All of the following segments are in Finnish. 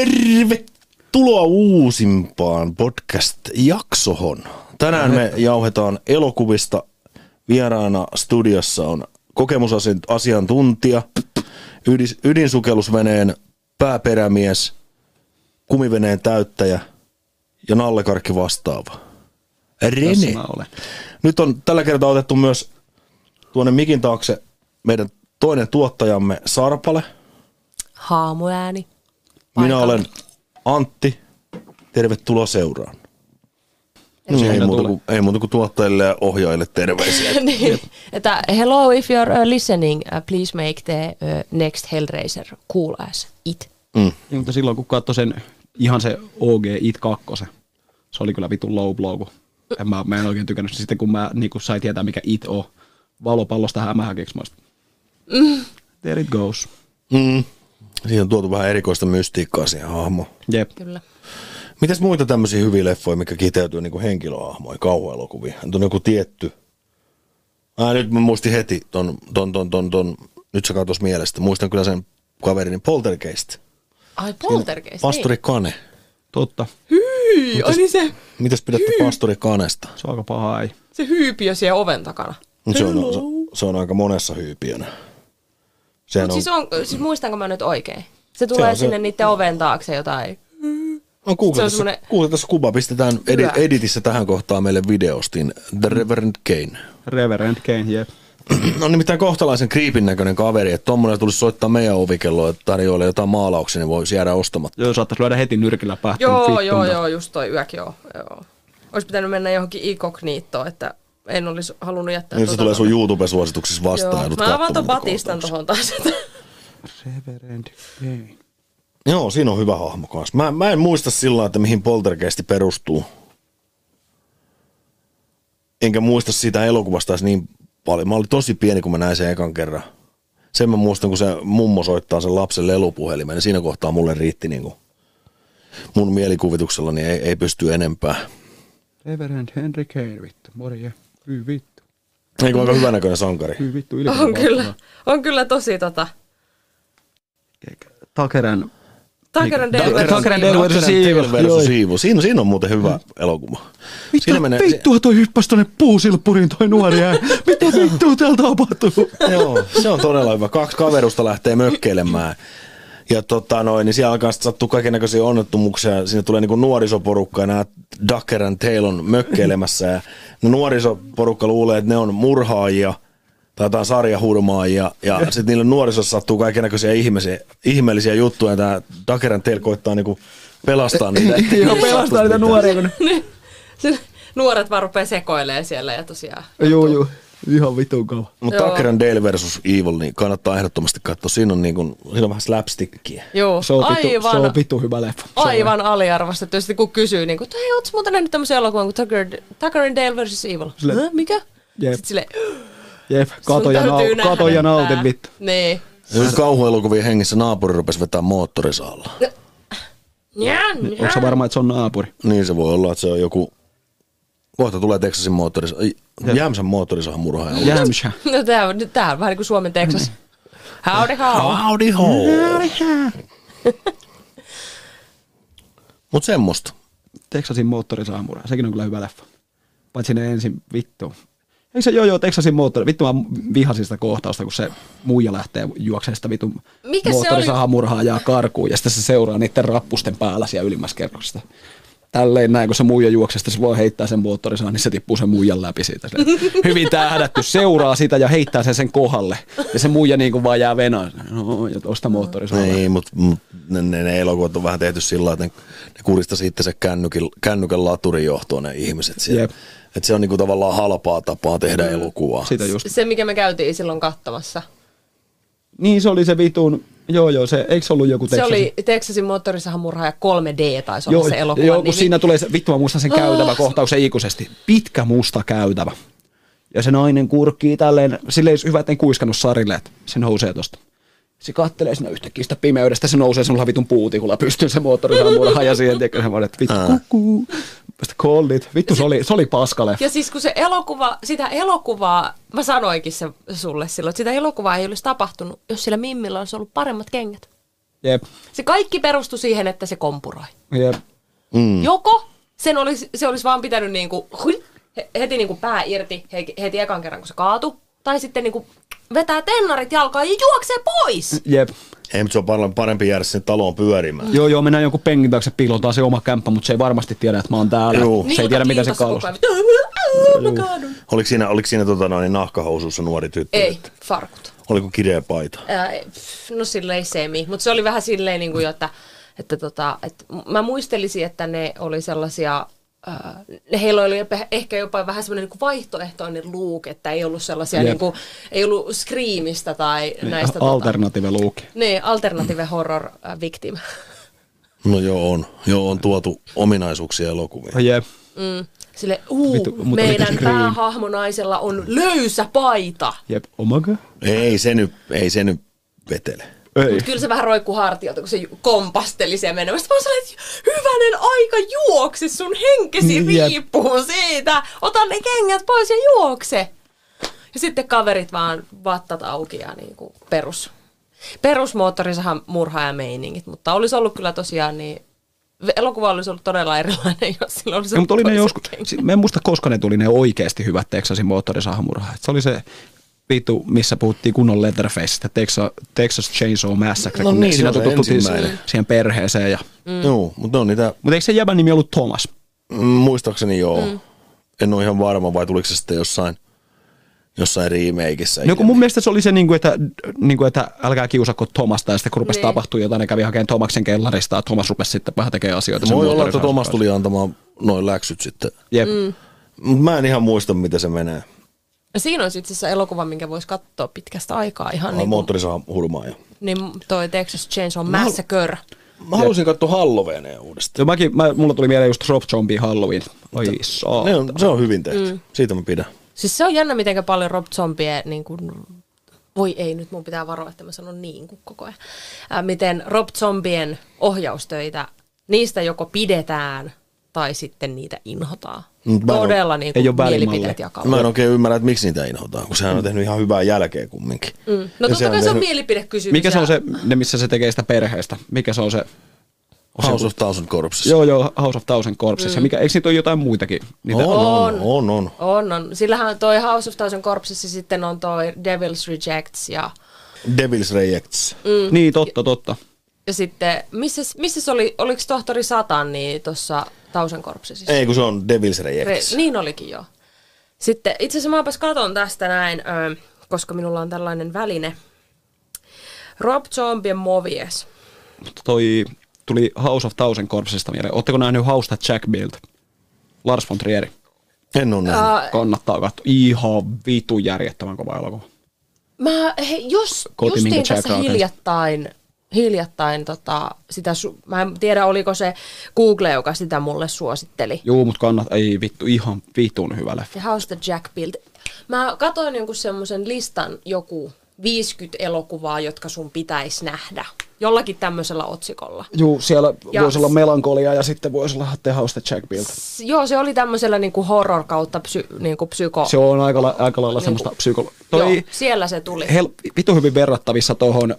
Tervetuloa uusimpaan podcast-jaksohon. Tänään me jauhetaan elokuvista. Vieraana studiossa on kokemusasiantuntija, ydis- ydinsukellusveneen pääperämies, kumiveneen täyttäjä ja nallekarkki vastaava. Rene. Nyt on tällä kertaa otettu myös tuonne mikin taakse meidän toinen tuottajamme Sarpale. Haamuääni. Minä Paikalla. olen Antti. Tervetuloa seuraan. No, ei, muuta kuin, ei muuta kuin tuottajille ja ohjaajille terveisiä. niin, että hello, if you're uh, listening, uh, please make the uh, next Hellraiser cool as it. Mm. Ja, mutta silloin kun katsoi sen ihan se OG It 2, se oli kyllä vitun low blow, kun en mä, mä en oikein tykännyt. Sitten kun mä niin kun sai tietää, mikä It on, valopallosta hämähäkiksi, mä mm. there it goes. Mm. Siihen on tuotu vähän erikoista mystiikkaa siihen hahmoon. Jep. Kyllä. Mitäs muita tämmöisiä hyviä leffoja, mikä kiteytyy niin henkilöhahmoja, kauhuelokuvia? On joku tietty. Ah, nyt mä muistin heti ton, ton, ton, ton, ton, nyt se katos mielestä. Muistan kyllä sen kaverini Poltergeist. Ai, poltergeist. Pastori Kane. Totta. Hyi, ai niin se, Mitäs pidätte pastori Kanesta? Se on aika paha ei. se hyypiö siellä oven takana. Se on, se, se on aika monessa hyypiönä. Mutta on, siis, on, siis muistanko mä nyt oikein? Se tulee se se- sinne niiden oven taakse jotain. on Google, se on tässä, semmonen- Google tässä kuva. Pistetään edi, editissä tähän kohtaan meille videostin. The Reverend Kane. Reverend Kane, jep. on nimittäin kohtalaisen kriipin näköinen kaveri, että tommonen tulisi soittaa meidän ovikelloa, että tarjoilee jotain maalauksia, niin voisi jäädä ostamatta. Joo, saattaisi lyödä heti nyrkillä päähän. Joo, joo, joo, just toi yökin joo. joo. Olisi pitänyt mennä johonkin inkogniittoon, että en olisi halunnut jättää Nyt se tota tulee sun. YouTube-suosituksissa vastaan. Joo. Mä avaan ton kohtauksia. tohon taas. Reverend Kane. Joo, siinä on hyvä hahmo kanssa. Mä, mä en muista sillä että mihin poltergeisti perustuu. Enkä muista sitä elokuvasta edes niin paljon. Mä olin tosi pieni, kun mä näin sen ekan kerran. Sen mä muistan, kun se mummo soittaa sen lapsen lelupuhelimen, niin siinä kohtaa mulle riitti niin kuin mun mielikuvituksella, niin ei, ei pysty enempää. Reverend Henry Kane, vittu. Morje. Hyy vittu. Eikö aika hyvän näköinen sankari? Hyy vittu. on kyllä, on kyllä tosi tota. Takeran. Takeran Takeran- Delver. Takeran Delver- versus Evil. versus. Evil. Siinä, siinä on muuten hyvä elokuva. Mitä Siinä menee- vittua toi hyppäsi tonne puusilppuriin toi nuori ää. Mitä vittua täällä tapahtuu? Joo, se on todella hyvä. Kaksi kaverusta lähtee mökkeilemään. Ja tota noin, niin siellä alkaa sitten sattua kaiken näköisiä onnettomuuksia. Siinä tulee niinku nuorisoporukka ja nämä Ducker and Tail on mökkeilemässä. Ja nuorisoporukka luulee, että ne on murhaajia tai jotain sarjahurmaajia. Ja sitten niille nuorisossa sattuu kaiken näköisiä ihmeellisiä, ihmeellisiä juttuja. Tämä Ducker and Tail koittaa niinku pelastaa niitä. Joo, pelastaa niitä nuoria. Kun... Se- Nuoret vaan rupeaa sekoilemaan siellä ja tosiaan. Joo, joo. Ihan vitun kova. Mutta. Tucker and Dale versus Evil, niin kannattaa ehdottomasti katsoa. Siinä on, niinku, siinä on vähän slapstickia. Joo, Se on, aivan, se on vittu hyvä leffa. Se on. aivan aliarvostettu. Ja sitten kun kysyy, niin kuin, että hei, ootko muuten nähnyt tämmöisen elokuvan kuin Tucker, Tucker and Dale vs. Evil? Sille- Hä, mikä? Jep. Sitten sille, Jep, kato ja, nau, kato ja nautin vittu. Niin. Nyt kauhuelokuvien hengissä naapuri rupesi vetää moottorisaalla. Onko se varma, että se on naapuri? Niin se voi olla, että se on joku... Kohta tulee Texasin moottoris... Jämsän moottorisahan murhaaja. Jämsä. No tää, on- tää on vähän niin kuin Suomen Texas. Howdy how. Howdy ho! Mut semmoista. Texasin moottorisaamura. Sekin on kyllä hyvä leffa. Paitsi ne ensin vittu. Eikö se joo joo Texasin moottori? Vittu mä vihasin sitä kohtausta, kun se muija lähtee juoksemaan sitä vitun Mikä se moottorisahamurhaajaa karkuun ja sitten se seuraa niiden rappusten päällä siellä ylimmässä kerroksessa. Tälleen näin, kun se muija juoksee, sitten se voi heittää sen moottorisahan, niin se tippuu sen muijan läpi siitä. Hyvin tähdätty, seuraa sitä ja heittää sen sen kohdalle. Ja se muija niin kuin vaan jää venaan. No, ja tosta moottorisahaa. Niin, mutta mut ne, ne, ne, elokuvat on vähän tehty sillä että ne, ne kuristaisi itse se kännykän, kännykän laturin johtoon ne ihmiset siellä. Jep. Että se on niinku tavallaan halpaa tapaa tehdä elokuvaa. Sitä just. Se, mikä me käytiin silloin katsomassa. Niin se oli se vitun, joo joo, se, eikö se ollut joku Se Texasin? oli Texasin moottorisahan murhaaja 3D taisi olla Joo, se elokuva. joo kun nimi. siinä tulee se, vittu mä muistan sen käytävä kohtauksen ikuisesti. Pitkä musta käytävä. Ja se nainen kurkkii tälleen, sille ei hyvä, että en kuiskannut Sarille, että se nousee tosta. Se kattelee sinne yhtäkkiä sitä pimeydestä, se nousee semmoilla vitun puutikulla pystyyn se moottorisahan murha ja siihen tiedätkö, se että vittu kukkuu. Sitten called it. Vittu se oli, se oli paskaleffa. Ja siis kun se elokuva, sitä elokuvaa, mä sanoinkin se sulle silloin, että sitä elokuvaa ei olisi tapahtunut, jos sillä Mimmillä olisi ollut paremmat kengät. Jep, Se kaikki perustui siihen, että se kompuroi. jep. Mm. Joko sen olisi, se olisi vaan pitänyt niinku, heti niinku pää irti he- heti ekan kerran, kun se kaatu. Tai sitten niinku vetää tennarit jalkaan ja juoksee pois. Jep. Ei, mutta se on paljon parempi jäädä sinne taloon pyörimään. Joo, joo, mennään jonkun pengin taakse, piilotaan se oma kämppä, mutta se ei varmasti tiedä, että mä oon täällä. Joo. Se ei tiedä, mitä se kaadun. Oliko siinä, oliko siinä tota, noin, nahkahousussa nuori tyttö? Ei, farkut. Oliko kireä paita? Ää, no silleen semi, mutta se oli vähän silleen, niin kuin, että, että, tota, että mä muistelisin, että ne oli sellaisia, ne heillä oli jopa- ehkä jopa vähän semmoinen niin vaihtoehtoinen look, että ei ollut sellaisia, Jep. niin kuin, ei ollut Screamista tai näistä. Alternative look. Tota, niin, alternative horror äh, victim. No joo, on. Joo, on tuotu ominaisuuksia elokuviin. Jep. Mm. Sille, uu, Vittu, mutta meidän päähahmonaisella on löysä paita. Jep. Oh my god. Ei se nyt, ei se nyt vetele. Ei. Mutta kyllä se vähän roikkuu hartialta, kun se kompasteli siellä menemästä. Mä olin että hyvänen aika juokse, sun henkesi Jep. riippuu siitä. Ota ne kengät pois ja juokse. Ja sitten kaverit vaan vattat auki ja niin kuin perus, perusmoottorisahan murhaa ja meiningit. Mutta olisi ollut kyllä tosiaan niin, elokuva olisi ollut todella erilainen, jos sillä olisi No, mutta oli ne joskus, mä en muista koska ne tuli ne oikeasti hyvät Texasin moottorisahamurhaajat. Se oli se vittu, missä puhuttiin kunnon Leatherfaceista, Texas, Texas Chainsaw Massacre, No kun niin, siinä tututtiin siihen perheeseen. Ja, Mm. Joo, mutta on niitä, mutta eikö se jäbän nimi ollut Thomas? mm, muistaakseni joo. Mm. En ole ihan varma, vai tuliko se sitten jossain, jossain remakeissa. No kun mun mielestä se oli se, niin kuin, että, niin kuin, että älkää kiusako Thomasta, ja sitten kun rupesi Niin. tapahtua jotain, ne kävi hakemaan Thomaksen kellarista, ja Thomas rupesi sitten vähän tekemään asioita. Voi olla, että kanssa. tuli antamaan noin läksyt sitten. Jep. Mm. Mut mä en ihan muista, miten se menee. Ja siinä olisi itse asiassa elokuva, minkä voisi katsoa pitkästä aikaa. Ihan Niin niin, kuin, moottorisahan hurmaaja. niin toi Texas Chainsaw Massacre. Mä halusin katsoa Halloweenia uudestaan. Joo, mäkin, mä, mulla tuli mieleen just Rob Zombie Halloween. Oi saa. Ne on, se on hyvin tehty. Mm. Siitä mä pidän. Siis se on jännä, miten paljon Rob Zombie, niin kuin, voi ei, nyt mun pitää varoa, että mä sanon niin kuin koko ajan. Ää, miten Rob Zombien ohjaustöitä, niistä joko pidetään tai sitten niitä inhotaan. Todella niin ei kuin, välimalleja. mielipiteet jakaa. Mä en oikein ymmärrä, että miksi niitä inhotaan, kun sehän on tehnyt ihan hyvää jälkeä kumminkin. Mm. No Ja totta kai se on tehnyt mielipidekysymys. Mikä se on se, ne missä se tekee sitä perheestä? Mikä se on se? House of Thousand Corpses. Joo, joo, House of Thousand Corpses. Mm. Ja mikä, eikö niitä ole jotain muitakin? Niitä, On, on, On. on, on. On, on. Sillähän toi House of Thousand Corpses ja sitten on toi Devil's Rejects ja, Devil's Rejects. Mm. Niin, totta, totta. ja sitten, missä, missä se oli, oliko tohtori Satan niin tuossa Thousand Corpsesissa? Ei, kun se on Devil's Rejects. Re, niin olikin jo. Sitten itse asiassa mäpäs katon tästä näin, ö, koska minulla on tällainen väline. Rob Zombie Movies. Mutta toi tuli House of Thousand Corpsesta mieleen. Oletteko nähnyt House That Jack Built? Lars von Trier. En ole nähnyt. Ää, Kannattaa katsoa. Ihan vitu järjettömän kova elokuva. Mä, he, jos, Koti, justiin Jack tässä hiljattain, hiljattain tota, sitä, su- mä en tiedä oliko se Google, joka sitä mulle suositteli. Juu, mutta kannattaa. Ei vittu, ihan vitun hyvä leffa. The House the Jack Built. Mä katsoin jonkun semmoisen listan joku 50 elokuvaa, jotka sun pitäisi nähdä. Jollakin tämmöisellä otsikolla. Juu, siellä Ja voisi olla melankolia ja sitten voisi olla The House That Jack Built. S- Joo, se oli tämmöisellä niinku horror kautta psy, niinku psyko... Se on aika, la- aika lailla semmoista psykolo... Toi Joo, siellä se tuli. hel, vitu hyvin verrattavissa tuohon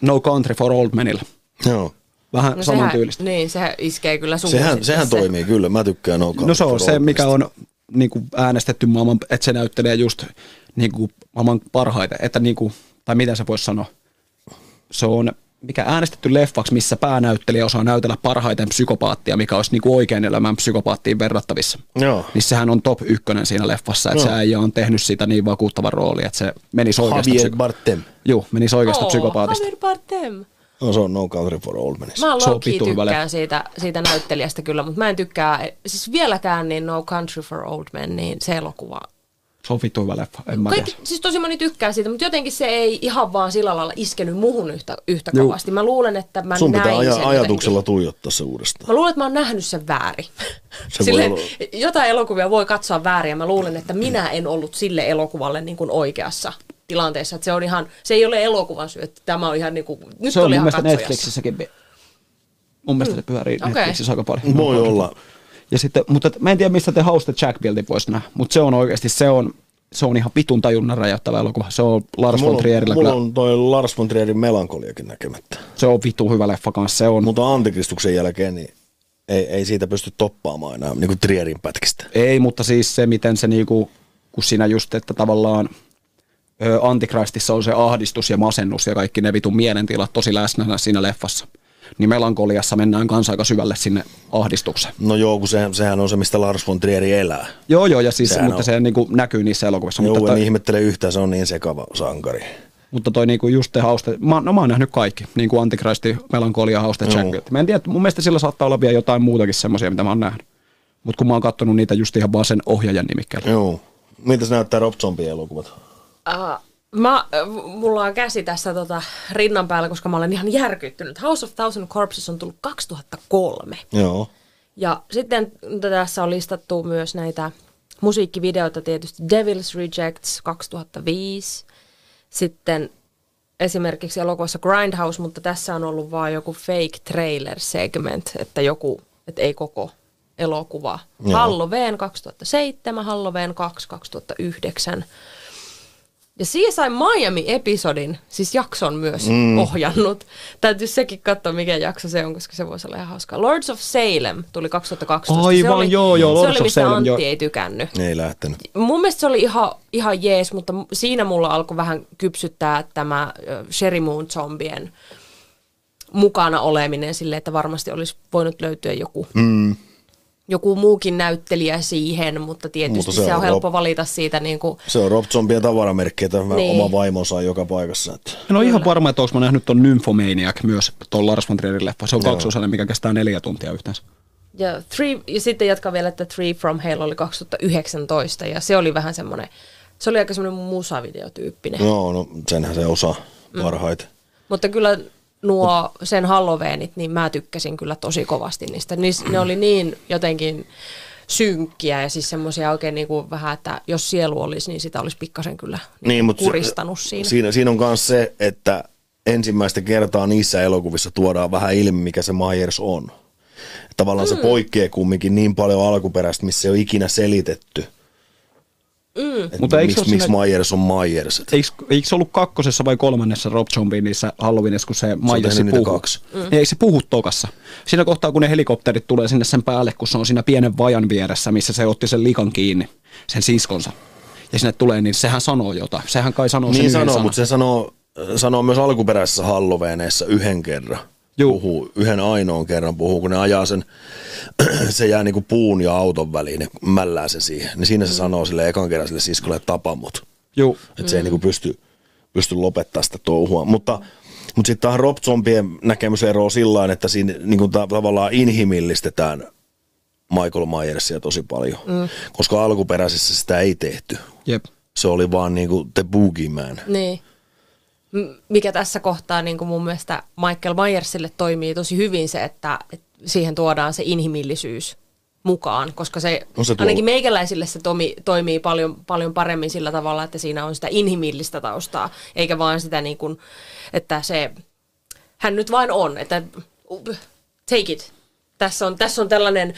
No Country for Old Menille. Joo. Vähän No saman tyylistä. Niin, se iskee kyllä sun Sehän, sehän toimii kyllä. Mä tykkään No No se on se, mikä on niin kuin äänestetty maailman, että se näyttelee just niin kuin maailman parhaiten, että niin kuin, tai mitä se voisi sanoa, se on mikä äänestetty leffaksi, missä päänäyttelijä osaa näytellä parhaiten psykopaattia, mikä olisi niin kuin oikein elämän psykopaattiin verrattavissa. Joo. Niin sehän on top ykkönen siinä leffassa, että Joo. se äijä on tehnyt sitä niin vakuuttavan rooli, että se menisi oikeasta, Javier psyko- Bardem. Juu, menisi oikeasta psykopaatista. Javier Bardem. No, se on No Country for Old Men. Mä hyvä tykkään siitä, siitä näyttelijästä kyllä, mutta mä en tykkää, siis vieläkään niin No Country for Old Men, niin se elokuva. Se on leffa, en mä Kaikki, tiedä. siis tosi moni tykkää siitä, mutta jotenkin se ei ihan vaan sillä lailla iskenyt muhun yhtä, yhtä Juu. kovasti. Mä luulen, että mä Sun näin pitää aja, sen ajatuksella jotenkin. tuijottaa se uudestaan. Mä luulen, että mä oon nähnyt sen väärin. Se voi Silleen, olla. jotain elokuvia voi katsoa väärin ja mä luulen, että minä en ollut sille elokuvalle niin kuin oikeassa tilanteessa. Että se, on ihan, se ei ole elokuvan syy, että tämä on ihan niin kuin, nyt Se on oli mun ihan mielestä katsojassa. Netflixissäkin. Mun mielestä se pyörii Okei. Netflixissä aika paljon. Voi olla. Ja sitten, mutta mä en tiedä, mistä te House the Jack Buildin voisi nähdä, mutta se on oikeasti, se on se on ihan vitun tajunnan räjäyttävä elokuva. Se on Lars von Trierillä. mulla kyllä- on toi Lars von Trierin melankoliakin näkemättä. Se on vitu hyvä leffa kanssa. Se on, Mutta Antikristuksen jälkeen niin ei, ei siitä pysty toppaamaan enää niin kuin Trierin pätkistä. Ei, mutta siis se, miten se niinku, kun siinä just, että tavallaan Antikristissa on se ahdistus ja masennus ja kaikki ne vitun mielentilat tosi läsnä siinä leffassa. Niin melankoliassa mennään kanssa aika syvälle sinne ahdistukseen. No joo, kun se, sehän on se, mistä Lars von Trieri elää. Joo, joo, ja siis, Sehän mutta on. se niinku näkyy niissä elokuvissa. Joo, mutta, en toi, ihmettele yhtään, se on niin sekava sankari. mutta toi niinku just te hauste, mä, no mä oon nähnyt kaikki, niin kuin Antikristi, Melankolia, Hauste, Joo. Jacket. Mä en tiedä, mun mielestä sillä saattaa olla vielä jotain muutakin semmoisia, mitä mä oon nähnyt. Mutta kun mä oon kattonut niitä just ihan vaan sen ohjaajan nimikkeellä. Joo. Miltä se näyttää Rob Zombie elokuvat? Uh, mä, äh, mulla on käsi tässä tota, rinnan päällä, koska mä olen ihan järkyttynyt. House of Thousand Corpses on tullut 2003. Joo. Ja sitten tässä on listattu myös näitä musiikkivideoita tietysti Devil's Rejects 2005. Sitten esimerkiksi elokuvassa Grindhouse, mutta tässä on ollut vaan joku fake trailer segment, että joku, että ei koko elokuva. Joo. Halloween 2007, Halloween 2 2009. Ja CSI Miami-episodin, siis jakson myös mm. ohjannut. Täytyy sekin katsoa, mikä jakso se on, koska se voisi olla ihan hauskaa. Lords of Salem tuli 2012. se Aivan, oli, joo, joo, Se Lords oli, of mistä Salem, Antti joo. ei tykännyt. Ei lähtenyt. Mun mielestä se oli ihan, ihan jees, mutta mu- siinä mulla alkoi vähän kypsyttää tämä Sherry Moon zombien mukana oleminen sille, että varmasti olisi voinut löytyä joku, Mm. Joku muukin näyttelijä siihen, mutta tietysti Mutta se, se on, on helppo Rob- valita siitä niin kuin, Se on Rob Zombien tavaramerkki, että niin. Oma vaimonsa on joka paikassa. Että. En ole ihan varma, että onko mä nähnyt ton Nymphomaniac myös, tuon Lars von Trierin leffa. Se on Joo. kaksiosainen, mikä kestää neljä tuntia yhteensä. ja, three, ja sitten jatkan vielä, että Three from Hell oli 2019 ja se oli vähän semmoinen, se oli aika semmoinen musavideotyyppinen. Joo, no senhän se osaa parhaiten. Mutta kyllä nuo sen Halloweenit, niin mä tykkäsin kyllä tosi kovasti niistä. Niis, ne oli niin jotenkin synkkiä ja siis semmoisia oikein niin kuin vähän, että jos sielu olisi, niin sitä olisi pikkasen kyllä niin, mutta kuristanut siinä. Siinä, siinä on myös se, että ensimmäistä kertaa niissä elokuvissa tuodaan vähän ilmi, mikä se Myers on. Tavallaan mm. se poikkeaa kumminkin niin paljon alkuperäistä, missä ei ole ikinä selitetty. Mm. Mutta eikö miksi, miksi siinä- Myers on Myers. Eikö, eikö se ollut kakkosessa vai kolmannessa Rob Zombie niissä Halloweenissa, kun se Myers puhuu? kaksi. Mm. Eikö se puhu tokassa? Siinä kohtaa, kun ne helikopterit tulee sinne sen päälle, kun se on siinä pienen vajan vieressä, missä se otti sen likan kiinni, sen siskonsa. Ja sinne tulee, niin sehän sanoo jotain. Sehän kai sanoo sen Niin yhden sanoo, mutta se sanoo, sanoo myös alkuperäisessä Halloweeneissa yhden kerran. Juu. Puhuu, yhden ainoan kerran puhuu, kun ne ajaa sen, se jää niinku puun ja auton väliin, ne mällää se siihen. Niin siinä se sanoo sille ekan kerran sille siskolle, että tapa mut. Juu. Että se ei niinku pysty, pysty lopettaa sitä touhua. Mutta, mutta sitten tähän Rob Zombien näkemysero on sillä että siinä niinku ta- tavallaan inhimillistetään Michael Myersia tosi paljon. Mm. Koska alkuperäisessä sitä ei tehty. Jep. Se oli vaan niinku The Boogeyman. Niin. Mikä tässä kohtaa niin kuin mun mielestä Michael Myersille toimii tosi hyvin se, että, että siihen tuodaan se inhimillisyys mukaan, koska se, No se tuo- ainakin meikäläisille se toimi, toimii paljon, paljon paremmin sillä tavalla, että siinä on sitä inhimillistä taustaa, eikä vaan sitä niin kuin, että se, hän nyt vain on, että take it. Tässä on, tässä on tällainen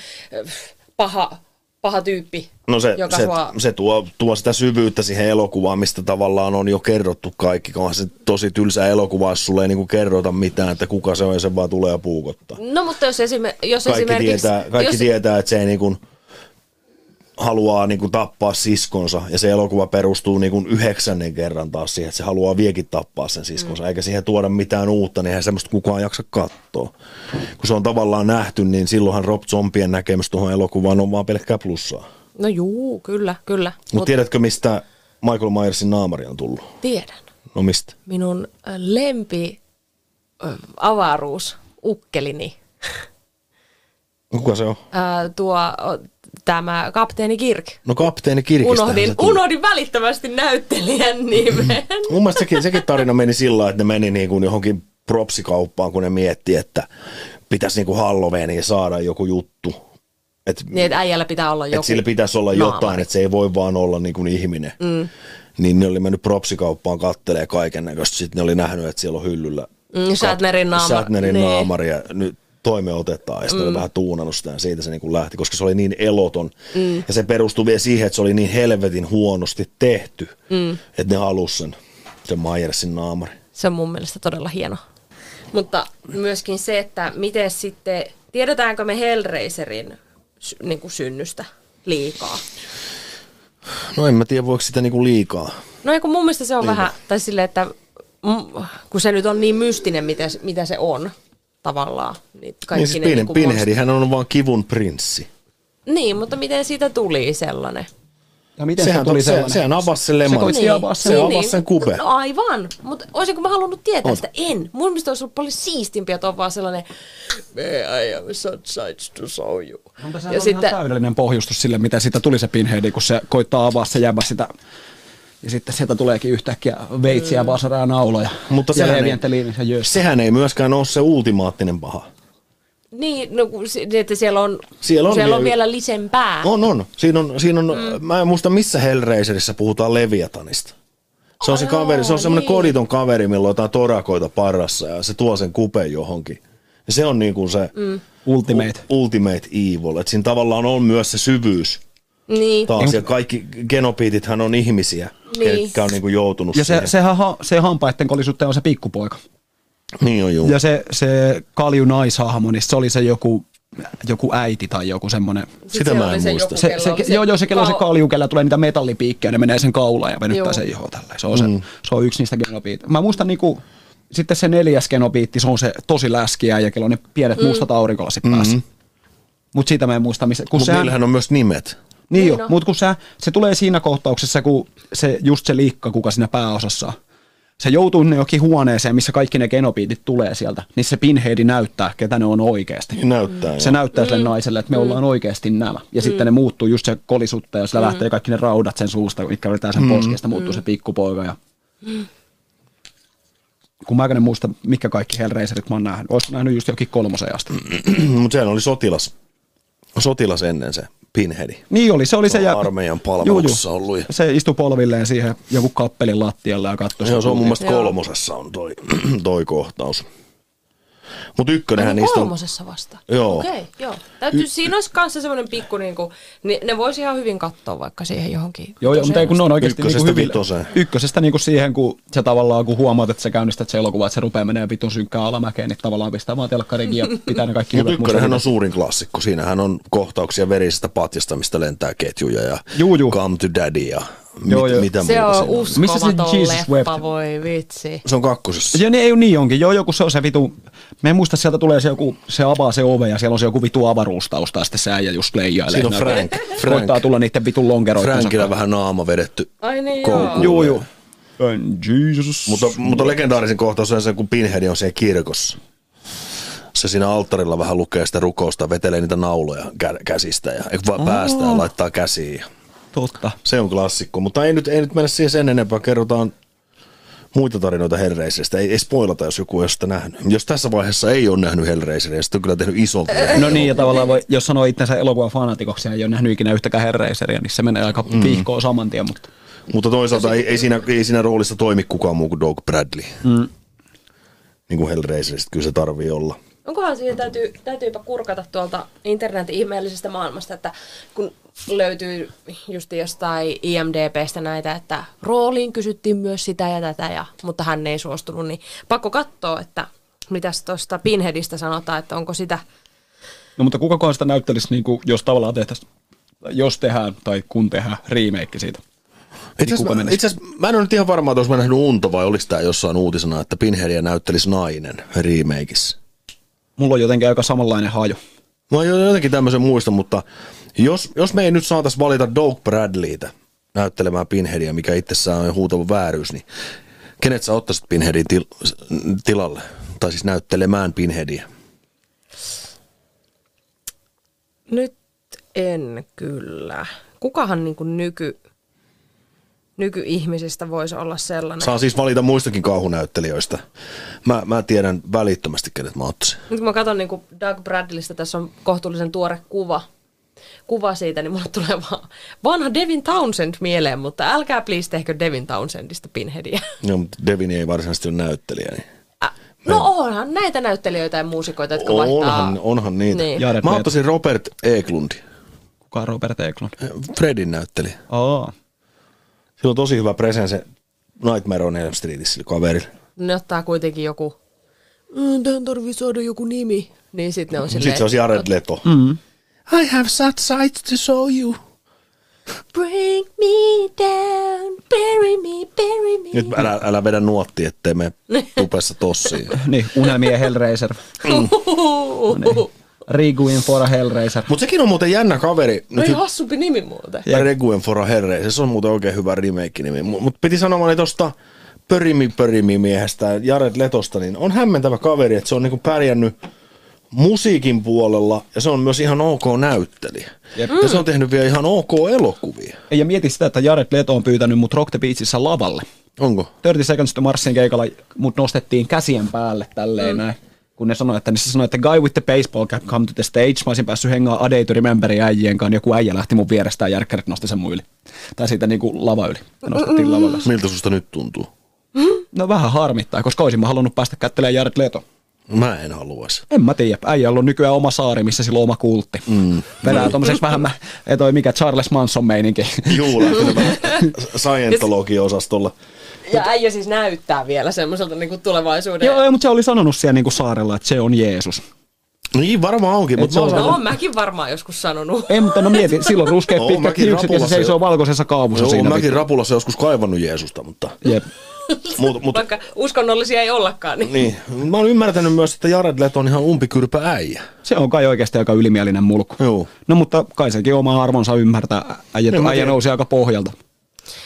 äh, paha, paha tyyppi, No se, joka se, sua... se tuo, tuo sitä syvyyttä siihen elokuvaan, mistä tavallaan on jo kerrottu kaikki. Onhan se tosi tylsä elokuva, jos sulle ei niinku kerrota mitään, että kuka se on ja se vaan tulee ja puukottaa. No mutta jos, esime- jos Kaikki, esimerkiksi... tietää, kaikki jos, tietää, että se ei niinku haluaa niinku tappaa siskonsa ja se elokuva perustuu niinku yhdeksännen kerran taas siihen, että se haluaa viekin tappaa sen siskonsa, mm. eikä siihen tuoda mitään uutta, niin eihän semmoista kukaan jaksa katsoa. Kun se on tavallaan nähty, niin silloinhan Rob Zombien näkemys tuohon elokuvaan on vaan pelkkää plussaa. No juu, kyllä, kyllä. Mutta Mut tiedätkö, mistä Michael Myersin naamari on tullut? tiedän. No mistä? Minun ö, lempi ö, avaruus, ukkelini, No Kuka se on? Ää, tuo tämä kapteeni Kirk. No kapteeni Kirkistä. Unohdin, unohdin välittömästi näyttelijän nimen. Mun mielestä sekin, sekin tarina meni sillä että ne meni niin kuin johonkin propsikauppaan, kun ne mietti, että pitäisi niin kuin Halloweeniin saada joku juttu. Että niin, että äijällä pitää olla joku et sillä pitäisi olla naamari. jotain, että se ei voi vaan olla niin kuin ihminen. Mm. Niin ne oli mennyt propsikauppaan kattelee kaiken näköistä. Sitten ne oli nähnyt, että siellä on hyllyllä Mm, Shatnerin naamari. Shatnerin Niin. naamari ja nyt toime otetaan ja sitten mm. oli vähän tuunannut sitä ja siitä se niin kuin lähti, koska se oli niin eloton mm. ja se perustui vielä siihen, että se oli niin helvetin huonosti tehty, mm. että ne halusi sen, sen Myersin naamari. Se on mun mielestä todella hieno. Mutta myöskin se, että miten sitten, tiedetäänkö me Hellraiserin niin kuin synnystä liikaa? No en mä tiedä, voiko sitä niinku liikaa. No ei kun mun mielestä se on vähän, tai silleen, että kun se nyt on niin mystinen, mitä, mitä se on tavallaan. Niin kaikki Niin siis ne Pin, niinku Pinhead, hän on vaan kivun prinssi. Niin, mutta miten siitä tuli sellainen? Ja miten Sehän, se tuli se, sellainen? sehän avasi sen leman. koitti avaa sen. Se avasi sen kube. No aivan, mutta olisinko mä halunnut tietää Oot. sitä? En. Mun mielestä olisi ollut paljon siistimpiä, että on vaan sellainen I have some sights to show you. Mutta se on sitten... ihan täydellinen pohjustus sille, mitä siitä tuli se Pinhead, kun se koittaa avaa se jäbä sitä ja sitten sieltä tuleekin yhtäkkiä veitsiä, mm. vasaraa ja nauloja. Mutta ja sehän ei, ja jössä. sehän ei myöskään ole se ultimaattinen paha. Niin, no, se- että siellä on, Siellä on siellä on vielä- vielä lisempää. On, on. Siinä on, siinä on mm. mä en muista missä Hellraiserissa puhutaan Leviatanista. Se on se Ai kaveri, se on semmoinen niin. koditon kaveri, millä on jotain torakoita parrassa ja se tuo sen kupen johonkin. Ja se on niin kuin se mm. Ultimate. ultimate evil. Että siinä tavallaan on myös se syvyys Niin. taas. Ja kaikki genopiitithän on ihmisiä, Niin. ketkä on niin kuin joutunut Ja se, siihen. sehän ha, se hampaitten kolisuttaja on se pikkupoika. Niin on juu. Ja se, se kalju naishahmo, niin se oli se joku, joku äiti tai joku semmoinen. Sit Sitä mä en se muista. Se, se, oli joo, joo, se kello on se kalju, kellä tulee niitä metallipiikkejä, ne menee sen kaulaan ja venyttää Joo. sen ihoa tälleen. Se on, se, se on yksi niistä genopiit. Mä muistan niinku, sitten se neljäs genopiitti, se on se tosi läskiä ja kello on ne pienet mm. mustat aurinkolasit päässä. Mutta siitä mä en muista, missä, kun Mutta sehän, niillähän on myös nimet. niin, Niin jo, mutta kun se, se tulee siinä kohtauksessa, kun se, just se liikka, kuka siinä pääosassa on, se joutuu ne jokin huoneeseen, missä kaikki ne genopiitit tulee sieltä, niin se Pinheadi näyttää, ketä ne on oikeasti. Niin näyttää. Se joo. näyttää sille naiselle, että me ollaan oikeasti nämä. Ja sitten ne muuttuu just se kolisutta, ja sillä lähtee kaikki ne raudat sen suusta, mitkä vetää sen poskesta, muuttuu se pikkupoika. Ja... Kun mä en muista, mikä kaikki Hellraiserit mä oon nähnyt. Olisiko nähnyt just jokin kolmosen asti. Mutta sehän oli sotilas. Sotilas ennen se Pinheadi. Niin oli, se oli se. Se ja... armeijan palveluksessa ollut ja- Se istui polvilleen siihen joku kappelin lattialle ja katsoi. Joo, se on mun mielestä kolmosessa on toi, toi kohtaus. Mutta ykkönenhän niistä on... kolmosessa vasta. Joo. Okei, okay, joo. Täytyy, siinä olisi kanssa semmoinen pikku, niin kuin, niin ne voisi ihan hyvin katsoa vaikka siihen johonkin. Joo, joo, mutta ei kun ne on oikeasti Ykkösestä niinku hyvin, vitoseen. ykkösestä niinku siihen, kun se tavallaan, kun huomaat, että sä käynnistät se elokuva, että se rupeaa menemään vitun synkkää alamäkeen, niin tavallaan pistää vaan telkkariin ja pitää ne kaikki Mutta hyvät ykkönenhän on suurin klassikko. Siinähän on kohtauksia verisestä patjasta, mistä lentää ketjuja ja Juu, juu. Come to Daddy ja mit, Joo, joo. mitä Se muuta on uskomaton Missä se Jesus leffa, Wept? voi vitsi. Se on kakkosessa. Ja ne ei ole niin onkin. Joo, joku se on se vitu, me en muista, sieltä tulee se joku, se avaa se ove ja siellä on se joku vitu avaruustausta ja sitten se äijä just leijailee. Siinä on näin. Frank. Koittaa Frank. tulla niiden vitun lonkeroiden Frankilla vähän naama vedetty. Ai niin Koukkuun. joo. Joo, joo. And Jesus. Mutta, mutta legendaarisin kohtaus on se, kun Pinhead on siellä kirkossa. Se siinä alttarilla vähän lukee sitä rukousta, vetelee niitä nauloja kä- käsistä ja eikö vaan päästä ja laittaa käsiin. Totta. Se on klassikko, mutta ei nyt, ei nyt mennä siihen sen enempää. Kerrotaan muita tarinoita Hellraiserista. Ei, ei spoilata, jos joku ei ole sitä nähnyt. Jos tässä vaiheessa ei ole nähnyt Hellraiseria, sitten on kyllä tehnyt ison. No niin, ja tavallaan voi, jos sanoo itsensä elokuvan fanatikoksi ja ei ole nähnyt ikinä yhtäkään Hellraiseria, niin se menee aika mm. vihkoon saman tien, mutta Mutta toisaalta ei, ei, siinä, ei siinä roolissa toimi kukaan muu kuin Doug Bradley. Mm. Niin kuin Hellraiserista kyllä se tarvii olla. Onkohan siihen täytyy, täytyypä kurkata tuolta internetin ihmeellisestä maailmasta, että kun löytyy just jostain IMDBstä näitä, että rooliin kysyttiin myös sitä ja tätä, ja, mutta hän ei suostunut, niin pakko katsoa, että mitäs tuosta Pinheadistä sanotaan, että onko sitä, No mutta kukakohan sitä näyttelisi, niin kuin, jos tavallaan tehtäisiin, jos tehdään tai kun tehdään remake siitä. Itse kuka asiassa, itse asiassa mä en ole nyt ihan varma, että olisi mä nähnyt unta vai oliko tämä jossain uutisena, että Pinheadia näyttelisi nainen remakeissa. Mulla on jotenkin aika samanlainen haju. Mä oon jo- jotenkin tämmöisen muista, mutta jos, jos me ei nyt saatais valita Doug Bradleytä näyttelemään Pinheadia, mikä itsessään on huutava vääryys, niin kenet sä ottaisit Pinheadin til, tilalle? Tai siis näyttelemään Pinheadia. nyt en kyllä. Kukahan niin kuin nyky, nykyihmisistä voisi olla sellainen? Saa siis valita muistakin kauhunäyttelijöistä. Mä, mä tiedän välittömästi, kenet mä ottaisin. Nyt kun mä katson niin Doug Bradleystä, tässä on kohtuullisen tuore kuva, kuva siitä, niin mulle tulee vaan vanha Devin Townsend mieleen, mutta älkää please tehkö Devin Townsendista Pinheadia. No, mutta Devin ei varsinaisesti ole näyttelijä, niin Ä, No onhan näitä näyttelijöitä ja muusikoita, jotka vaihtaa. Onhan, onhan niitä. Niin. Jared Mä ottaisin Robert Eklund. Kuka on Robert Eklund? Fredin näytteli. Aa. Sillä on tosi hyvä presense Nightmare on Elm Streetissä kaverilla. Ne ottaa kuitenkin joku, "Mm, tähän tarvii saada joku nimi. Niin sitten ne on silleen, Sitten se olisi Jared Leto. Mm. I have such sights to show you. Bring me down, bury me, bury me. Nyt älä, älä vedä nuotti, ettei me tupessa tossiin. Niin, unelmien Hellraiser. niin. Requiem for a Hellraiser. Mutta sekin on muuten jännä kaveri. No Nyt ei hassumpi nimi muuten. ja Requiem for a Hellraiser. Se on muuten oikein hyvä remake-nimi. Mutta piti sanoa tuosta Pörimi Pörimi miehestä, Jared Letosta, niin on hämmentävä kaveri, että se on niinku pärjännyt musiikin puolella ja se on myös ihan ok näyttelijä. Jep. Ja se on tehnyt vielä ihan ok elokuvia. Ja mieti sitä, että Jared Leto on pyytänyt mut Rock the Beachissä lavalle. Onko? 30 Seconds to Marsin keikalla mut nostettiin käsien päälle tälleen mm. näin. Kun ne sanoi, että niin se sanoi, että guy with the baseball cap come to the stage. Mä olisin päässyt hengaa A Day to Rememberin äijien kanssa. niin Joku äijä lähti mun vierestään ja järkkärit nosti sen mun yli. Tai siitä niinku lava yli. Ja nostettiin lavalle. Miltä susta nyt tuntuu? No vähän harmittaa, koska olisin mä halunnut päästä kättelemään Jared Leto. Mä en haluaisi. En mä tiedä. Äijällä on nykyään oma saari, missä sillä on oma kultti. Mm. Vedää tommoseksi vähän, mä, ei toi mikä Charles Manson meininki. Juu, vähän Scientology-osastolla. Ja äijä siis näyttää vielä semmoiselta niin tulevaisuuden. Joo, mutta se oli sanonut siellä niinku saarella, että se on Jeesus. Niin varmaan onkin, mutta on- osaan- No on mäkin varmaan joskus sanonut. Ei, mutta no mieti, silloin ruskeat pitkät hiukset ja se seisoo valkoisessa kaavussa Joo, siinä. mäkin rapulassa joskus kaivannut Jeesusta, mutta... Jep. Mut, mut, Vaikka uskonnollisia ei ollakaan, niin, niin. Mä oon ymmärtänyt myös, että Jared Leto on ihan umpikyrpä äijä. Se on kai oikeasti aika ylimielinen mulkku. Joo. No mutta kai sekin oma arvonsa ymmärtää. Äijä, mä äijä nousi aika pohjalta.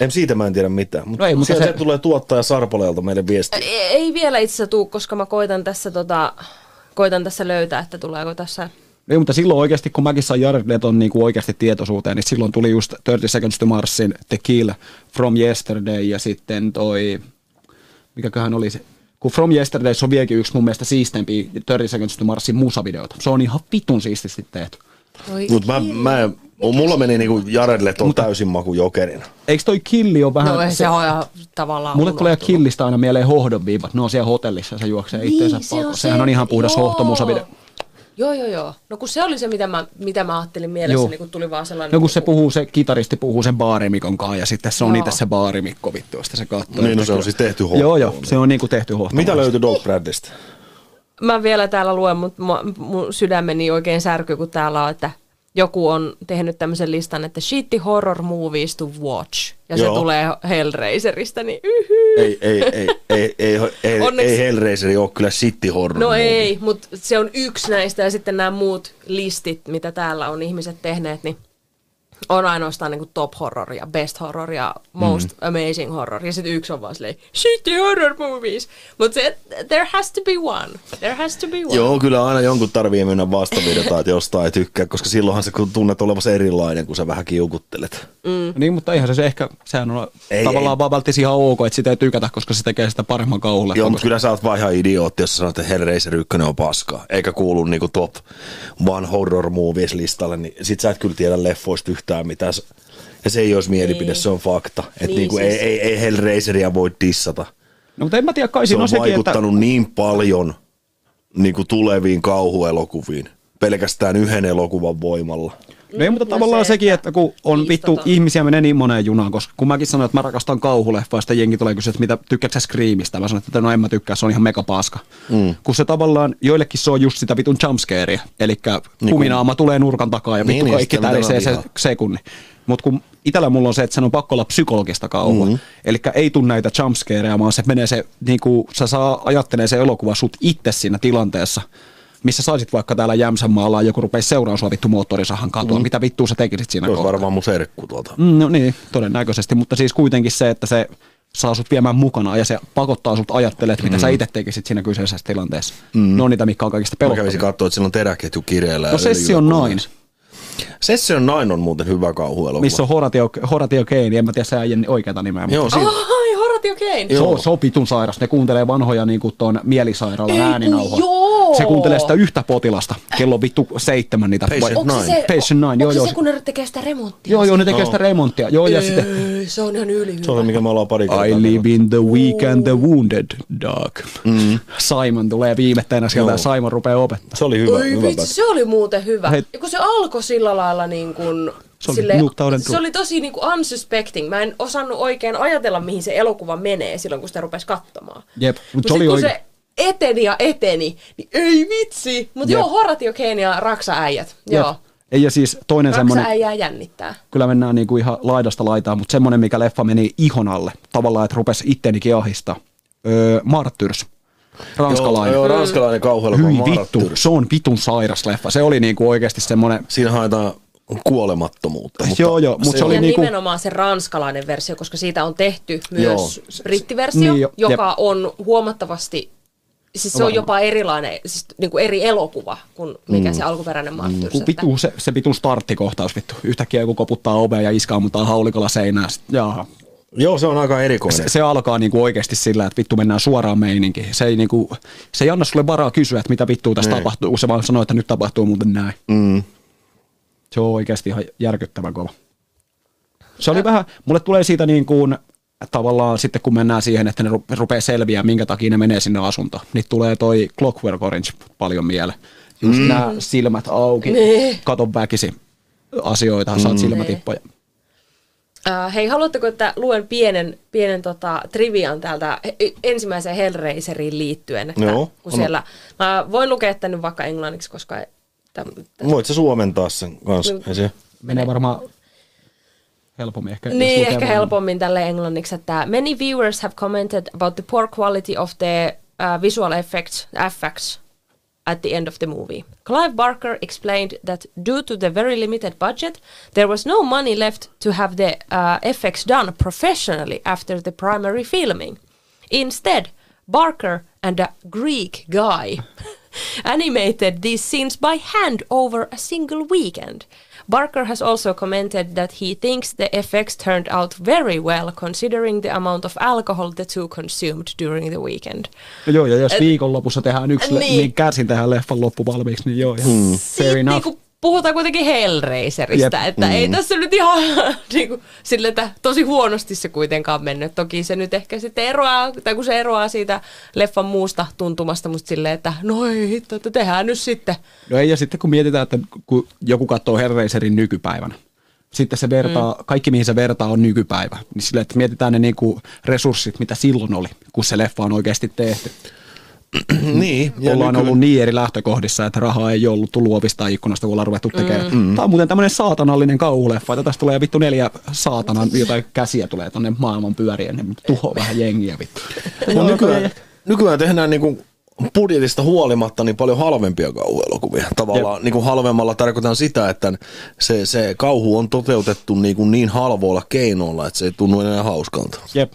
En siitä mä en tiedä mitään. Mut No ei, mutta se- se... tulee tuottaja Sarpoleelta meille viesti. ei, ei vielä itse asiassa tuu, koska mä koitan tässä, tota, koitan tässä löytää, että tuleeko tässä... Ei, mutta silloin oikeasti, kun mäkin sain Jared Leton niin kuin oikeasti tietoisuuteen, niin silloin tuli just 30 Seconds to Marsin The Kill, From Yesterday ja sitten toi, mikäköhän oli se, kun From Yesterday on vieläkin yksi mun mielestä siisteimpiä 30 Seconds to Marsin musavideota. Se on ihan vitun siististi tehty. Oi, Mut mä, mä mulla meni niinku Jared Leto täysin maku jokerina. Eikö toi killi ole vähän... No ei se, on ihan tavallaan Mulle tulee killistä aina mieleen hohdon viivat. Ne on siellä hotellissa ja se juoksee Niin, itseensä se on pakoon. se, Sehän on ihan puhdas hohtomusavideo. Joo, joo, joo. No kun se oli se, mitä mä, mitä mä ajattelin mielessä, niin kun tuli vaan sellainen... No kun se puhuu, se kitaristi puhuu sen baarimikon kanssa ja sitten se on Joo. itse se baarimikko vittu, josta se katsoo. Niin, no se on siis tehty hohtoon. Joo, joo, se on niinku tehty hohtoon. Mitä löytyi Dog Bradleystä? Mä vielä täällä luen, mutta mu- mun sydämeni oikein särkyy, kun täällä on, että joku on tehnyt tämmöisen listan, että shitty horror movies to watch. Ja Joo. se tulee Hellraiserista, niin yhy. Ei, ei, ei, ei, ei, ei, Onneksi- ei Hellraiser ole kyllä City Horror. No ei, mutta se on yksi näistä ja sitten nämä muut listit, mitä täällä on ihmiset tehneet, niin on ainoastaan niin top horror ja best horror ja most mm. amazing horror. Ja sitten yksi on vaan silleen, shitty horror movies. Mutta se, there has to be one. There has to be one. Joo, kyllä aina jonkun tarvii mennä vastavirtaan, että jostain ei tykkää, koska silloinhan se kun tunnet olevasi erilainen, kun sä vähän kiukuttelet. Mm. Niin, mutta eihän se, se ehkä, sehän on Ei, tavallaan välttis ihan ok, että sitä ei tykätä, koska se tekee sitä paremman kauhulle. Joo, mutta kyllä sä oot vaan ihan idiootti, jos sä sanot, että Hellraiser 1 on paskaa, eikä kuulu niinku top one horror movies listalle, niin sit sä et kyllä tiedä leffoista yhtään mitään. Ja se ei olisi mielipide, se on fakta. Että Niin, niinku siis- ei, ei, ei Hellraiseria voi dissata. No, mutta en mä tiedä, kai Se on on sekin, että... vaikuttanut niin paljon niinku tuleviin kauhuelokuviin. Pelkästään yhden elokuvan voimalla. No ei, mutta tavallaan se, sekin, että kun on vittu ihmisiä menee niin moneen junaan, koska kun mäkin sanoin, että mä rakastan kauhuleffoja, sitten jengi tulee kysyä, että mitä tykkääksä Screamista. Mä sanoin, että no en mä tykkää, se on ihan mega paska. Mm. Kun se tavallaan, joillekin se on just sitä vitun jumpscarea, eli Niin kuminaama tulee nurkan takaa ja Niin, vittu niin, kaikki tärisee se sekunni. Mutta kun itellä mulla on se, että sen on pakko olla psykologista kauhua. Mm-hmm. Eli ei tule näitä jumpscareja, vaan se menee se, niin kuin, sä saa ajattelee se elokuva sut itse siinä tilanteessa missä saisit vaikka täällä Jämsänmaalla joku rupeisi seuraamaan sua vittu moottorisahan katua, mm. mitä vittua sä tekisit siinä kohtaa? varmaan mun serkku tuolta. Mm, no niin, todennäköisesti, mutta siis kuitenkin se, että se saa sut viemään mukana ja se pakottaa sut ajattelemaan, että mitä mm. sä itse tekisit siinä kyseisessä tilanteessa. Mm. Ne on niitä, mitkä on kaikista Mä kävisin pelottavia. katsoa, että sillä on teräketju kireellä. No Session 9, Session 9 on muuten hyvä kauhuelokuva. missä on Horatio, Horatio Kane, en mä tiedä se äijän oikeata nimeä, Joo, mutta siinä. Ai, Horatio Kane. se on, se on pitun sairas. Ne kuuntelee vanhoja niin kuin tuon mielisairaalan ääninauhoja. joo. Se kuuntelee sitä yhtä potilasta. Kello vittu seitsemän niitä. Patient vai- Onko se, Nine. se, Patient Nine, joo, joo. se, kun ne tekee sitä remonttia? Joo, joo, ne tekee sitä remonttia. Joo, ja sitten se on ihan yli Se on mikä me ollaan pari kertaa I live in the weak and the wounded, dog. Mm. Simon tulee viimettäinä sieltä ja. Simon rupeaa opettaa. Se oli hyvä, Oi hyvä vitsi, se oli muuten hyvä. Hei. Ja kun se alkoi sillä lailla niin kuin, Se oli silleen- se oli tosi niin kuin unsuspecting. Mä en osannut oikein ajatella, mihin se elokuva menee silloin, kun sitä rupesi katsomaan. Jep, mut Mut se oli kun oikein- se eteni ja eteni, niin ei vitsi. Mutta Jep. joo, Horatio Kane ja Raksa-äijät. Joo. Jep. Ei, ja siis toinen semmoinen, Raksa-äijää jännittää. kyllä mennään niinku ihan laidasta laitaan, mutta semmoinen, mikä leffa meni ihon alle, tavallaan, että rupesi ittenikin ahista. Öö, Martyrs, ranskalainen. Joo, joo, ranskalainen kauhuelokuva Hyi vittu, Martyrs. se on vitun sairas leffa. Se oli niinku oikeasti semmoinen, Siinä haetaan kuolemattomuutta. Mutta Joo, joo, mut se oli ja niinku- nimenomaan se ranskalainen versio, koska siitä on tehty myös Joo. brittiversio, Niin jo, joka on huomattavasti, siis se on jopa erilainen, siis niin kuin eri elokuva kuin mikä se alkuperäinen Martyrs. kun että- vitu, se, se vitun starttikohtaus vittu. Yhtäkkiä joku koputtaa ovea ja iskaa mutta haulikolla seinään. Sit, jaha. Joo, se on aika erikoinen. Se, se, alkaa niinku oikeasti sillä, että vittu mennään suoraan meininkiin. Se ei, niinku, se ei anna sulle varaa kysyä, että mitä vittua tässä Niin. tapahtuu, kun se vaan sanoo, että nyt tapahtuu muuten näin. Mm. Se on oikeasti ihan järkyttävän kova. Se oli vähän, mulle tulee siitä niin kuin, tavallaan sitten kun mennään siihen, että ne ru- rupeaa selviää, minkä takia ne menee sinne asuntoon, niin tulee toi Clockwork Orange paljon mieleen. Just mm. nämä silmät auki, Niin. katon väkisi asioita, saat silmätippoja. Äh, hei, haluatteko, että luen pienen, pienen tota, trivian täältä he- ensimmäiseen Hellraiseriin liittyen? Että Joo, kun anna. siellä, mä voin lukea tänne vaikka englanniksi, koska... ei- täm- täm- Voit sä suomentaa sen kanssa? Ei se. Menee varmaan helpommin ehkä. Niin, ehkä helpommin tälle englanniksi, että many viewers have commented about the poor quality of the uh, visual effects, effects at the end of the movie. Clive Barker explained that due to the very limited budget, there was no money left to have the uh, effects done professionally after the primary filming. Instead, Barker and a Greek guy animated these scenes by hand over a single weekend. Barker has also commented that he thinks the effects turned out very well considering the amount of alcohol the two consumed during the weekend. Joo, ja jos viikonlopussa tehdään yksi, niin, Niin. niin kärsin tehdään leffan loppu valmiiksi, niin joo, ihan fair Siitä enough. niinku puhutaan kuitenkin Hellraiserista, Jep. että ei tässä nyt ihan niinku, sille, että tosi huonosti se kuitenkaan mennyt. Toki se nyt ehkä sitten eroaa, tai kun se eroaa siitä leffan muusta tuntumasta musta silleen, että no ei hitto, että tehdään nyt sitten. No ei, ja sitten kun mietitään, että kun joku katsoo Hellraiserin nykypäivänä, sitten se vertaa, mm. kaikki mihin se vertaa on nykypäivä. Niin sille, että mietitään ne niinku resurssit, mitä silloin oli, kun se leffa on oikeasti tehty. niin. Ja ollaan nyky- ollut niin eri lähtökohdissa, että rahaa ei ollut tullut ovista ikkunasta, kun ollaan ruvettu tekemään. Mm. Tämä on muuten tämmöinen saatanallinen kauhuleffa, että tästä tulee vittu neljä saatanan, jotain käsiä tulee tonne maailman pyörien, niin tuhoaa vähän jengiä vittu. Mut nykyään, nykyään tehdään niinku budjetista huolimatta niin paljon halvempia kauhuelokuvia. Tavallaan niin kuin halvemmalla tarkoitan sitä, että se, se kauhu on toteutettu niin, kuin niin halvoilla keinoilla, että se ei tunnu enää hauskalta. Jep.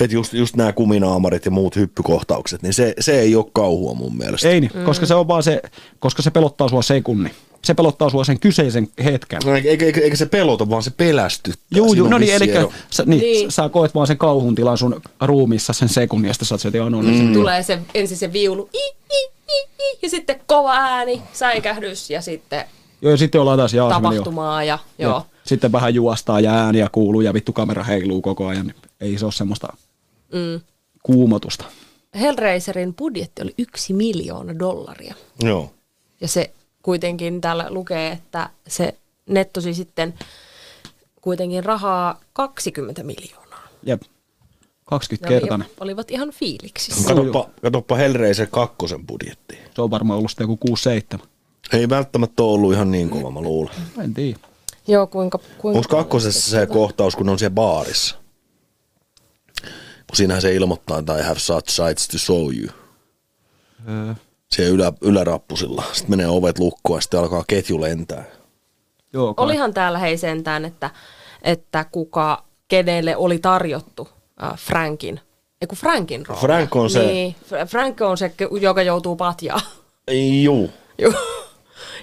Et just, just nämä kuminaamarit ja muut hyppykohtaukset, niin se, se ei ole kauhua mun mielestä. Ei niin, koska se on vaan se, koska se pelottaa sua sekunnin. Se pelottaa sua sen kyseisen hetken. No, eikä, eikä, eikä se pelota, vaan se pelästyttää. Juu, on no niin, eli sä, niin, Niin. sä koet vaan sen kauhun tilan sun ruumissa sen sekunnin, ja sitten sä oot sieltä. Mm. Tulee se, ensin se viulu, i, i, i, i, ja sitten kova ääni, säikähdys ja sitten Joo, ja sitten ollaan taas, jaa, se meni jo. tapahtumaa ja joo. Ja Sitten vähän juostaa ja ääniä kuuluu ja vittu kamera heiluu koko ajan. niin Ei se ole semmoista Mm. kuumotusta. Hellraiserin budjetti oli yksi miljoona dollaria. Joo. Ja se kuitenkin täällä lukee, että se nettosi sitten kuitenkin rahaa 20 miljoonaa. Jep. Ne 20-kertainen. oli, olivat ihan fiiliksissä. Katoppa, katoppa Hellraiser kakkosen budjetti. Se on varmaan ollut sitten joku 6-7. Ei välttämättä ole ollut ihan niin kova, mä luulen. En tiedä. Joo, kuinka... kuinka Onko kakkosessa se kohtaus, kun on siellä baarissa? Kun siinähän se ilmoittaa, että I have such sights to show you. Öö, Siellä ylä, ylärappusilla. Sitten menee ovet lukkoon ja sitten alkaa ketju lentää. joo, kai. Olihan täällä hei sentään, että, että kuka, kenelle oli tarjottu äh, Frankin, ei kun Frankin rooli. Frank on se- Niin, Fra- Frank on se, joka joutuu patjaan. Juu. Joo.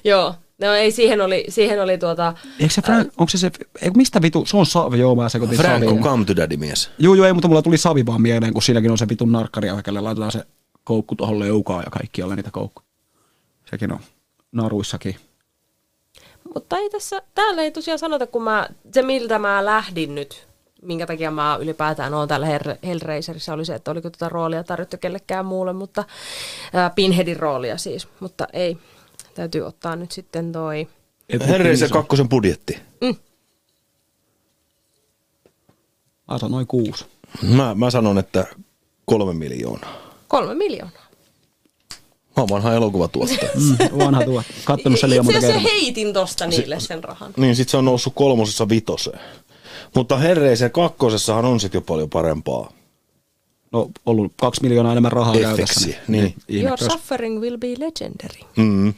Joo. No ei, siihen oli, siihen oli tuota... Eikö se Frank, onko se se, ei, mistä vitu, se on Savi, joo mä sekoitin Frank on come to daddy mies. Joo, joo, ei, mutta mulla tuli Savi vaan mieleen, kun siinäkin on se vitun narkkari, kelle laitetaan se koukku tuohon leukaan ja kaikki alle niitä koukkuja. Sekin on naruissakin. Mutta ei tässä, täällä ei tosiaan sanota, kun mä, se miltä mä lähdin nyt, minkä takia mä ylipäätään oon täällä Hell- Hellraiserissa, oli se, että oliko tuota roolia tarjottu kellekään muulle, mutta ää, Pinheadin roolia siis, mutta ei. Täytyy ottaa nyt sitten toi, Hellraiser kakkosen budjetti. Mä sanoin kuusi. Mä, mä sanon, että kolme miljoonaa. kolme miljoonaa. Mä oon vanha elokuvatuottaja. Mm, vanha tuo. Kattonut sen liian Itse monta kertaa. heitin tosta niille sen rahan. niin sit se on noussut kolmosessa vitoseen. Mutta Hellraiser kakkosessahan on sit jo paljon parempaa. No, ollut kaksi miljoonaa enemmän rahaa Effeksi, käytössä. niin. ihme, Your suffering will be legendary. Mm.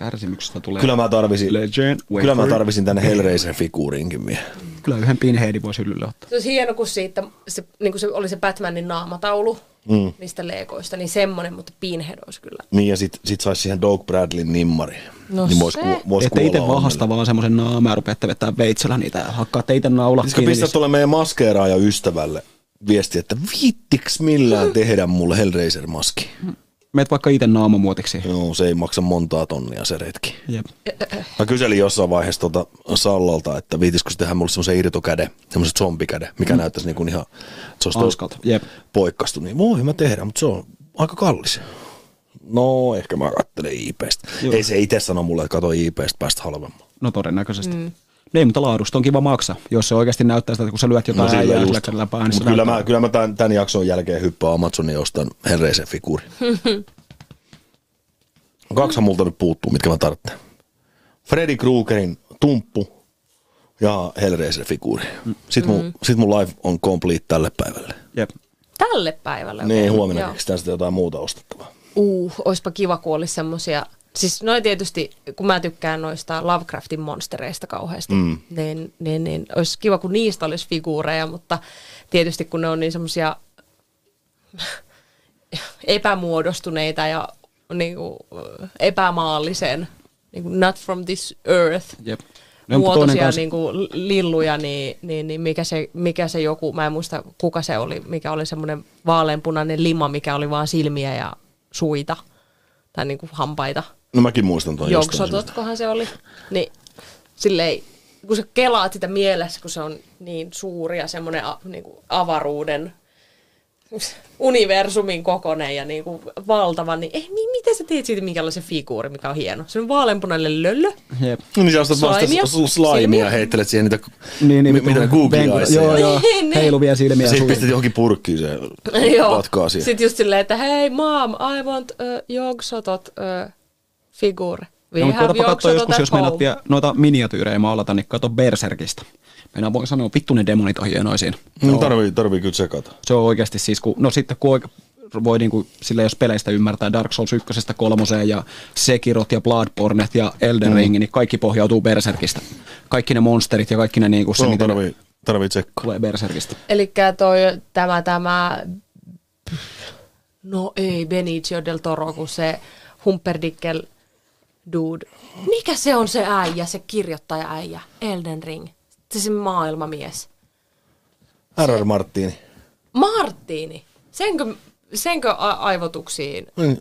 Kärsimyksestä tulee. Kyllä mä tarvisin, Legend, kyllä mä tarvisin tänne Hellraiser-figuurinkin vielä. Kyllä yhden pinheadin voisi hyllylle ottaa. Se olisi hieno, kun siitä se, niin kuin se oli se Batmanin naamataulu mm. niistä leekoista, niin semmoinen, mutta Pinhead olisi kyllä. Niin ja sit, sit sais siihen Doug Bradleyn nimmari. No niin vois, se. ku, vois Että itse vahasta vaan semmoisen naamaa rupeatte vetää veitsellä niitä ja hakkaatte itse naulaa Pitäisikö pistää tuolle meidän maskeeraaja ystävälle viesti, että viittiks millään tehdä mulle Hellraiser-maski? Meet vaikka itse naamamuotiksi. Joo, se ei maksa montaa tonnia se retki. Jep. Mä kyselin jossain vaiheessa tota Sallalta, että viitisikö se tehdä mulle semmoisen irtokäde, semmoisen zombikäde, mikä mm. näyttäisi niin kuin ihan, että se olisi jep. poikkastu. Niin voi mä tehdä, mutta se on aika kallis. No, ehkä mä kattelen IPstä. Joo. Ei se itse sano mulle, että kato IPstä päästä halvemmalla. No todennäköisesti. Mm. Niin, mutta laadusta on kiva maksaa, jos se oikeasti näyttää sitä, että kun sä lyöt jotain no, äijää just. sillä kädellä päähän, niin kyllä, mä, kyllä mä tämän, tämän jakson jälkeen hyppään Amazonin ja ostan Hellraiser figuuri. Kaksi multa nyt puuttuu, mitkä mä tarvitsen. Freddy Kruegerin tumppu ja Hellraiser figuuri. Sitten mun, sit mun life on complete tälle päivälle. Jep. Tälle päivälle. Niin, huomenna keksitään sitten jotain muuta ostettavaa. Uh, oispa kiva, kun olisi semmosia, siis noin tietysti, kun mä tykkään noista Lovecraftin monstereista kauheasti, mm. niin, niin, niin olisi kiva, kun niistä olisi figuureja, mutta tietysti kun ne on niin semmosia epämuodostuneita ja niin kuin, epämaallisen, niin kuin not from this earth, Jep. No, muotoisia niin kuin lilluja, niin, niin, niin mikä, se, mikä se joku, mä en muista kuka se oli, mikä oli semmoinen vaaleanpunainen lima, mikä oli vaan silmiä ja suita tai niin kuin hampaita. No mäkin muistan syystä. Joksototkohan se oli. Niin silleen, kun sä kelaat sitä mielessä, kun se on niin suuri ja semmoinen a, niin kuin avaruuden universumin kokonen ja niin kuin valtava, niin ei, mi- miten sä teet siitä minkälaisen figuuri, mikä on hieno? Se on vaaleanpunainen löllö. Jep. Niin sä ostat vasta Slaimia. ja heittelet siihen niitä, Niin, niin, mi- mitä ne google eyes. Joo, joo. Niin, niin. Heiluvia silmiä. Sitten pistät johonkin purkkiin se patkaa siihen. Sitten just silleen, että hei mom, I want uh, jogsotot uh, figure. We No, mutta katsoa jogsotot joskus, at jos meinaat noita miniatyyrejä maalata, niin kato Berserkistä. Meidän voi sanoa, vittu ne demonit on hienoja siinä. No, Joo. tarvii, tarvii kyllä tsekata. Se on oikeasti siis, kun, no sitten kun oike- voi niinku, sillä jos peleistä ymmärtää Dark Souls 1 kolmoseen ja Sekirot ja Bloodbornet ja Elden Ring, niin kaikki pohjautuu Berserkistä. Kaikki ne monsterit ja kaikki ne niinku se, No, mitä tarvii, tarvii tsekkaa. tulee Berserkistä. Eli toi, tämä, tämä, no ei, Benicio del Toro, kun se Humperdickel dude. Mikä se on se äijä, se kirjoittaja äijä, Elden Ring? Se se maailmamies. R.R. Martini. Marttiini. Senkö, senkö a- aivotuksiin? Niin.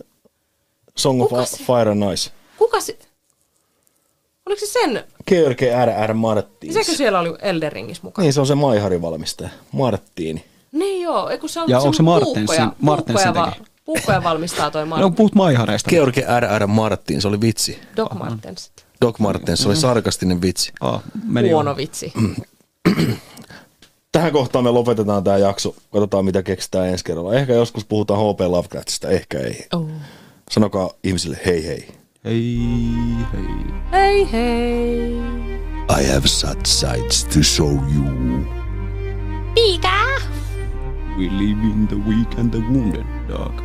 Song of Kuka A- se- Fire and Ice. Kuka se... Oliko se sen? George R.R. Martins. Sekö siellä oli Elden Ringissä mukana? Niin, se on se Maiharin valmistaja. Martini. Niin joo, eikö se on Ja onko se Martensin- puukkoja, Martensin puukkoja, puukkoja valmistaa toi No Martin. puhut maihareista. George R.R. Martin, se oli vitsi. Doc Martens. Doc Martens, se oli sarkastinen vitsi. Ah, meni Huono jo. vitsi. Tähän kohtaan me lopetetaan tämä jakso. Katsotaan, mitä keksitään ensi kerralla. Ehkä joskus puhutaan H.P. Lovecraftista, ehkä ei. Oh. Sanokaa ihmisille hei hei. Hei, hei. Hei hei. I have such sights to show you. Piika! We live in the weak and the wounded, dog.